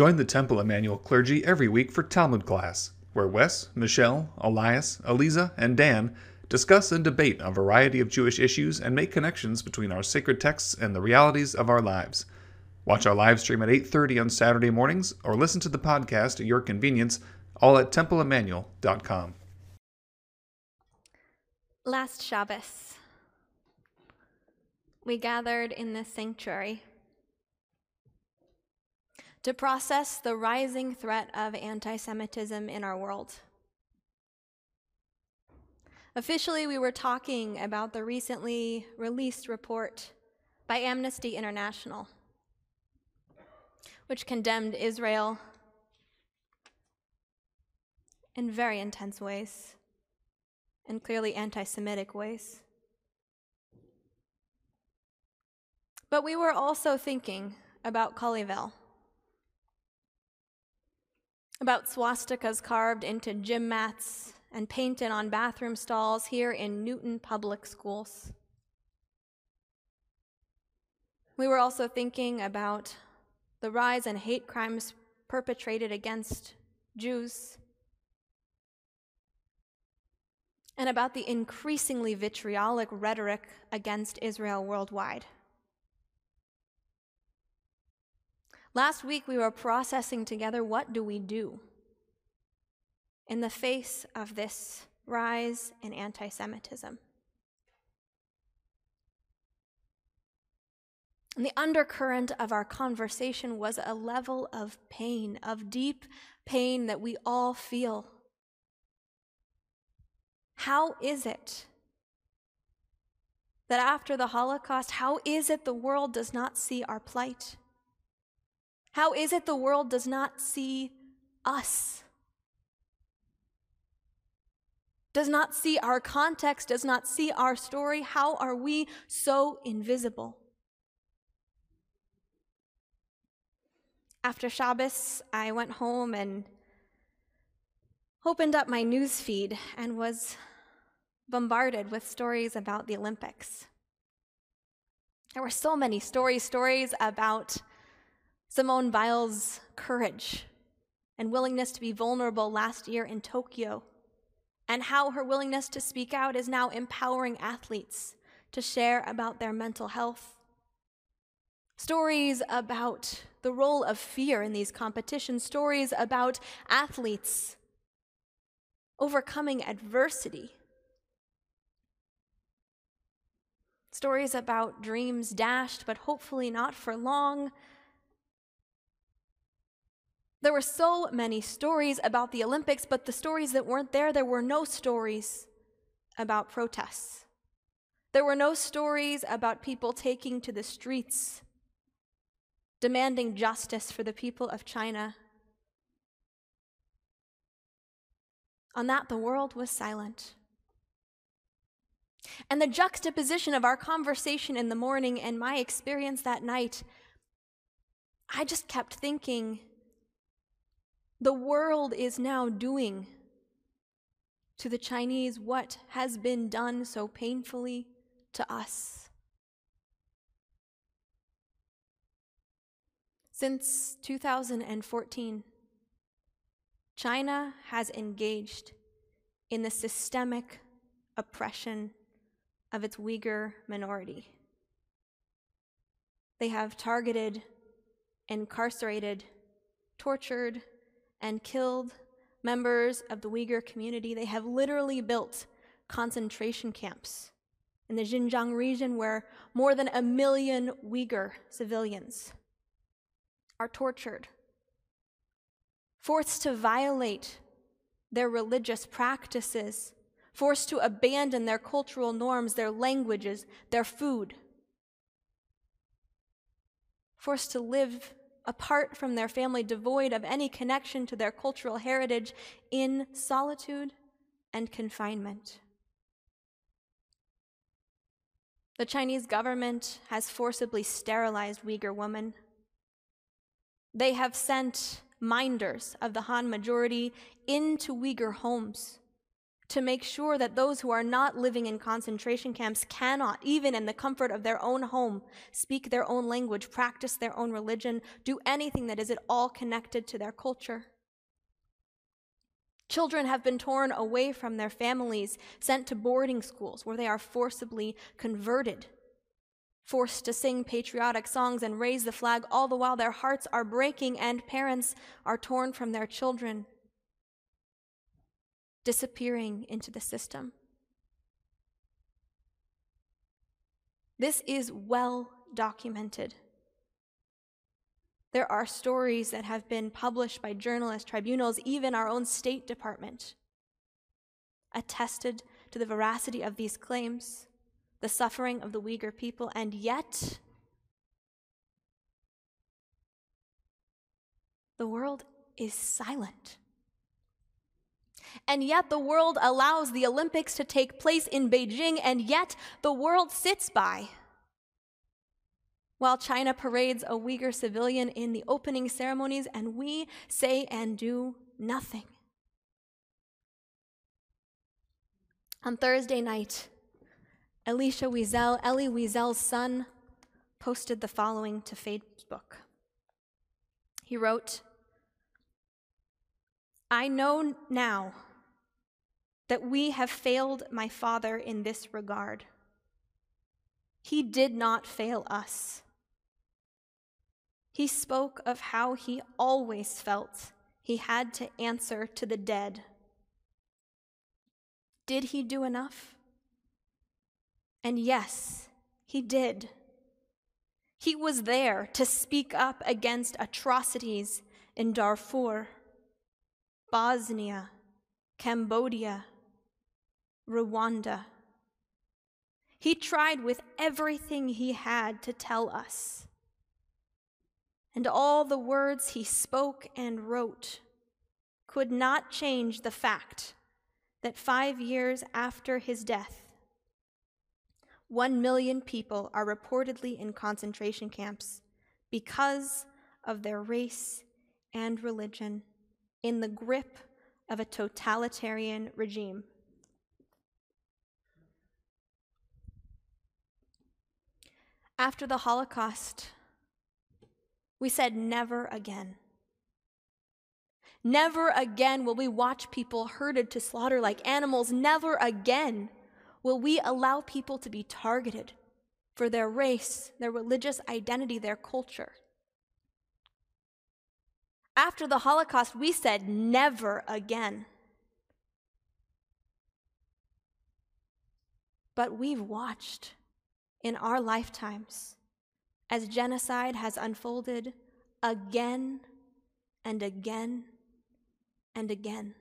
Join the Temple Emanuel clergy every week for Talmud class, where Wes, Michelle, Elias, Eliza, and Dan discuss and debate a variety of Jewish issues and make connections between our sacred texts and the realities of our lives. Watch our live stream at 8:30 on Saturday mornings or listen to the podcast at your convenience, all at templeemanuel.com. Last Shabbos, we gathered in this sanctuary to process the rising threat of anti Semitism in our world. Officially, we were talking about the recently released report by Amnesty International, which condemned Israel in very intense ways and clearly anti Semitic ways. But we were also thinking about Colleyville about swastikas carved into gym mats and painted on bathroom stalls here in Newton Public Schools. We were also thinking about the rise in hate crimes perpetrated against Jews and about the increasingly vitriolic rhetoric against Israel worldwide. Last week, we were processing together what do we do in the face of this rise in anti Semitism. And the undercurrent of our conversation was a level of pain, of deep pain that we all feel. How is it that after the Holocaust, how is it the world does not see our plight? How is it the world does not see us? Does not see our context, does not see our story? How are we so invisible? After Shabbos, I went home and opened up my news feed and was bombarded with stories about the Olympics. There were so many stories, stories about Simone Biles' courage and willingness to be vulnerable last year in Tokyo, and how her willingness to speak out is now empowering athletes to share about their mental health. Stories about the role of fear in these competitions, stories about athletes overcoming adversity. Stories about dreams dashed, but hopefully not for long, there were so many stories about the Olympics, but the stories that weren't there, there were no stories about protests. There were no stories about people taking to the streets, demanding justice for the people of China. On that, the world was silent. And the juxtaposition of our conversation in the morning and my experience that night, I just kept thinking the world is now doing to the Chinese what has been done so painfully to us. Since 2014, China has engaged in the systemic oppression of its Uyghur minority. They have targeted, incarcerated, tortured, and killed members of the Uyghur community. They have literally built concentration camps in the Xinjiang region where more than a million Uyghur civilians are tortured, forced to violate their religious practices, forced to abandon their cultural norms, their languages, their food, forced to live apart from their family, devoid of any connection to their cultural heritage, in solitude and confinement. The Chinese government has forcibly sterilized Uyghur women. They have sent minders of the Han majority into Uyghur homes to make sure that those who are not living in concentration camps cannot, even in the comfort of their own home, speak their own language, practice their own religion, do anything that is at all connected to their culture. Children have been torn away from their families, sent to boarding schools where they are forcibly converted, forced to sing patriotic songs and raise the flag, all the while their hearts are breaking and parents are torn from their children disappearing into the system. This is well documented. There are stories that have been published by journalists, tribunals, even our own State Department, attested to the veracity of these claims, the suffering of the Uyghur people, and yet the world is silent. And yet the world allows the Olympics to take place in Beijing, and yet the world sits by. While China parades a Uyghur civilian in the opening ceremonies, and we say and do nothing. On Thursday night, Elisha Wiesel, Elie Wiesel's son, posted the following to Facebook. He wrote, I know now that we have failed my father in this regard. He did not fail us. He spoke of how he always felt he had to answer to the dead. Did he do enough? And yes, he did. He was there to speak up against atrocities in Darfur. Bosnia, Cambodia, Rwanda. He tried with everything he had to tell us. And all the words he spoke and wrote could not change the fact that five years after his death, one million people are reportedly in concentration camps because of their race and religion in the grip of a totalitarian regime. After the Holocaust, we said, never again. Never again will we watch people herded to slaughter like animals. Never again will we allow people to be targeted for their race, their religious identity, their culture. After the Holocaust, we said never again. But we've watched in our lifetimes as genocide has unfolded again and again and again.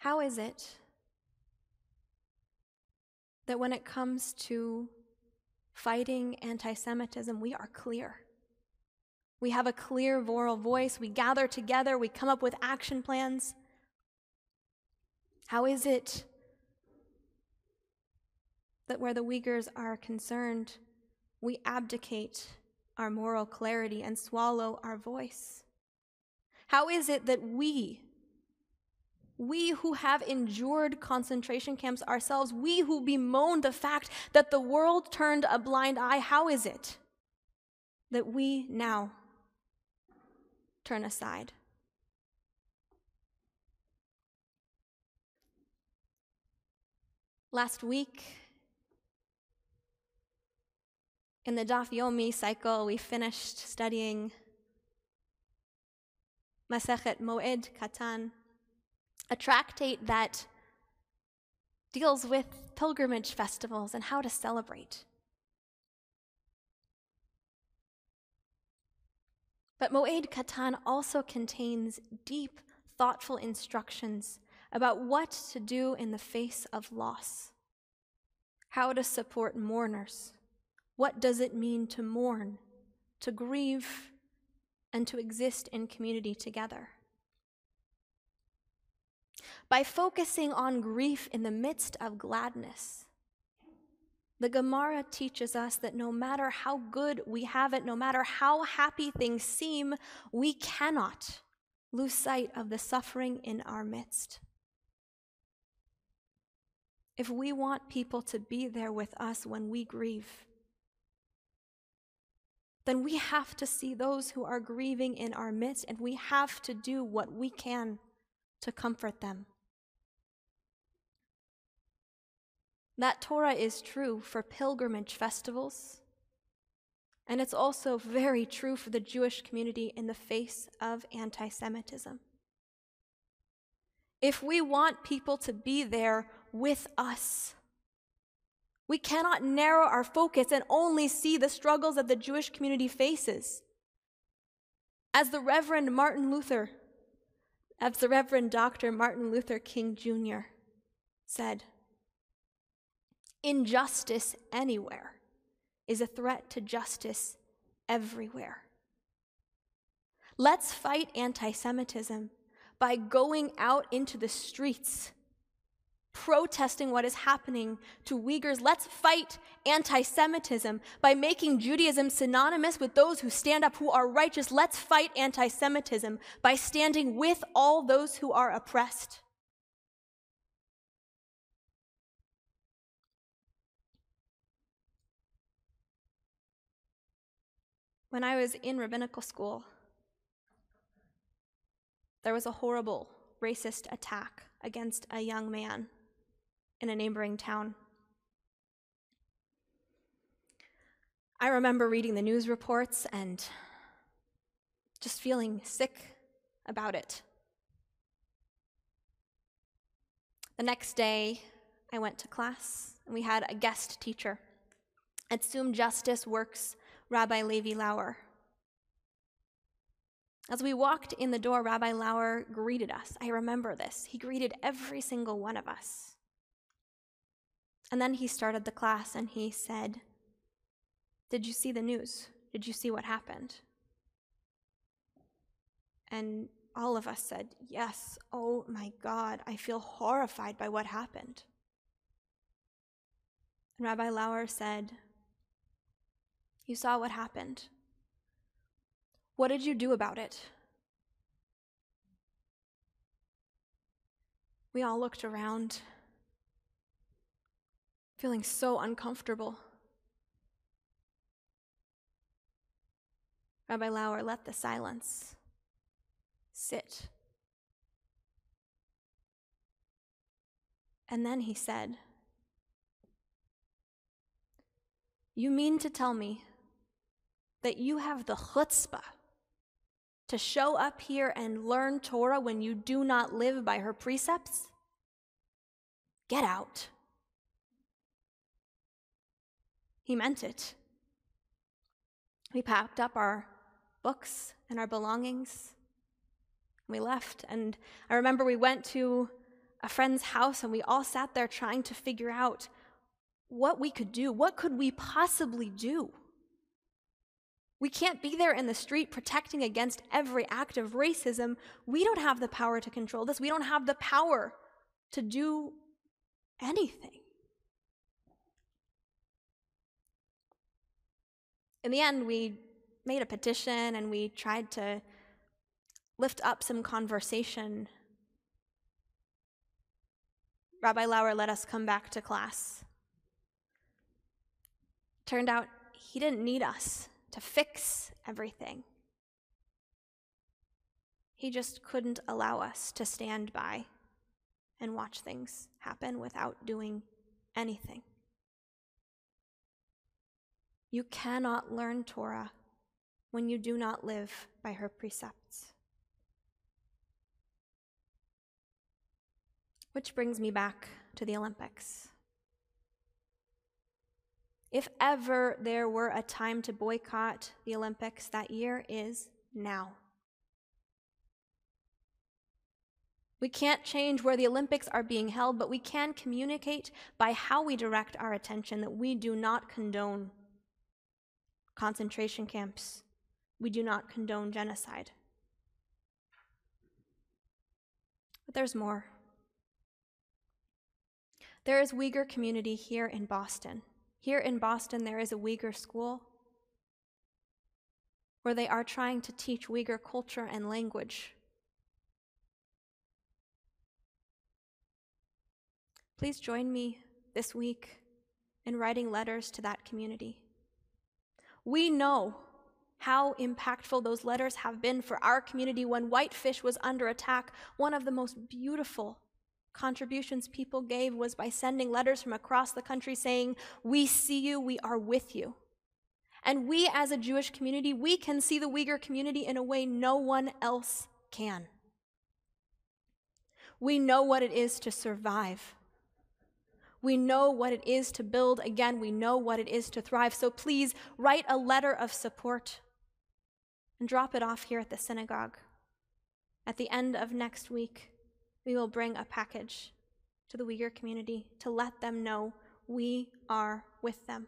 How is it that when it comes to fighting anti Semitism, we are clear. We have a clear moral voice. We gather together. We come up with action plans. How is it that where the Uyghurs are concerned, we abdicate our moral clarity and swallow our voice? How is it that we, we who have endured concentration camps ourselves, we who bemoan the fact that the world turned a blind eye, how is it that we now turn aside? Last week, in the Daf Yomi cycle, we finished studying Masechet Moed Katan, a tractate that deals with pilgrimage festivals and how to celebrate. But Moed Katan also contains deep, thoughtful instructions about what to do in the face of loss, how to support mourners. What does it mean to mourn, to grieve, and to exist in community together? By focusing on grief in the midst of gladness. The Gemara teaches us that no matter how good we have it, no matter how happy things seem, we cannot lose sight of the suffering in our midst. If we want people to be there with us when we grieve, then we have to see those who are grieving in our midst and we have to do what we can to comfort them. That Torah is true for pilgrimage festivals, and it's also very true for the Jewish community in the face of anti Semitism. If we want people to be there with us, we cannot narrow our focus and only see the struggles that the Jewish community faces. As the Reverend Martin Luther, as the Reverend Dr. Martin Luther King Jr. said, injustice anywhere is a threat to justice everywhere. Let's fight anti Semitism by going out into the streets, protesting what is happening to Uyghurs. Let's fight anti Semitism by making Judaism synonymous with those who stand up, who are righteous. Let's fight anti Semitism by standing with all those who are oppressed. When I was in rabbinical school, there was a horrible racist attack against a young man in a neighboring town. I remember reading the news reports and just feeling sick about it. The next day, I went to class and we had a guest teacher. ATZUM Justice works Rabbi Levi Lauer. As we walked in the door, Rabbi Lauer greeted us. I remember this. He greeted every single one of us. And then he started the class and he said, Did you see the news? Did you see what happened? And all of us said, Yes. Oh my God, I feel horrified by what happened. And Rabbi Lauer said, You saw what happened. What did you do about it? We all looked around, feeling so uncomfortable. Rabbi Lauer let the silence sit. And then he said, You mean to tell me that you have the chutzpah to show up here and learn Torah when you do not live by her precepts? Get out. He meant it. We packed up our books and our belongings. We left. And I remember we went to a friend's house and we all sat there trying to figure out what we could do. What could we possibly do? We can't be there in the street protecting against every act of racism. We don't have the power to control this. We don't have the power to do anything. In the end, we made a petition and we tried to lift up some conversation. Rabbi Lauer let us come back to class. Turned out he didn't need us to fix everything. He just couldn't allow us to stand by and watch things happen without doing anything. You cannot learn Torah when you do not live by her precepts. Which brings me back to the Olympics. If ever there were a time to boycott the Olympics, that year is now. We can't change where the Olympics are being held, but we can communicate by how we direct our attention that we do not condone concentration camps. We do not condone genocide. But there's more. There is Uyghur community here in Boston. Here in Boston, there is a Uyghur school where they are trying to teach Uyghur culture and language. Please join me this week in writing letters to that community. We know how impactful those letters have been for our community when Whitefish was under attack, one of the most beautiful contributions people gave was by sending letters from across the country saying, We see you, we are with you. And we, as a Jewish community, we can see the Uyghur community in a way no one else can. We know what it is to survive. We know what it is to build again. We know what it is to thrive. So please write a letter of support and drop it off here at the synagogue. At the end of next week, we will bring a package to the Uyghur community to let them know we are with them.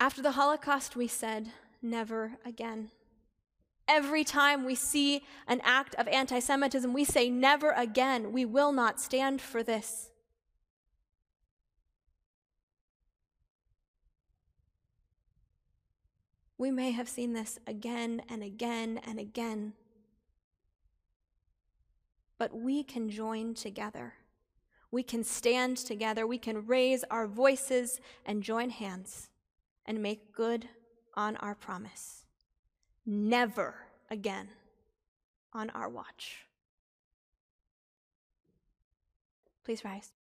After the Holocaust, we said, never again. Every time we see an act of anti Semitism, we say, never again. We will not stand for this. We may have seen this again and again and again, but we can join together. We can stand together. We can raise our voices and join hands and make good on our promise. Never again on our watch. Please rise.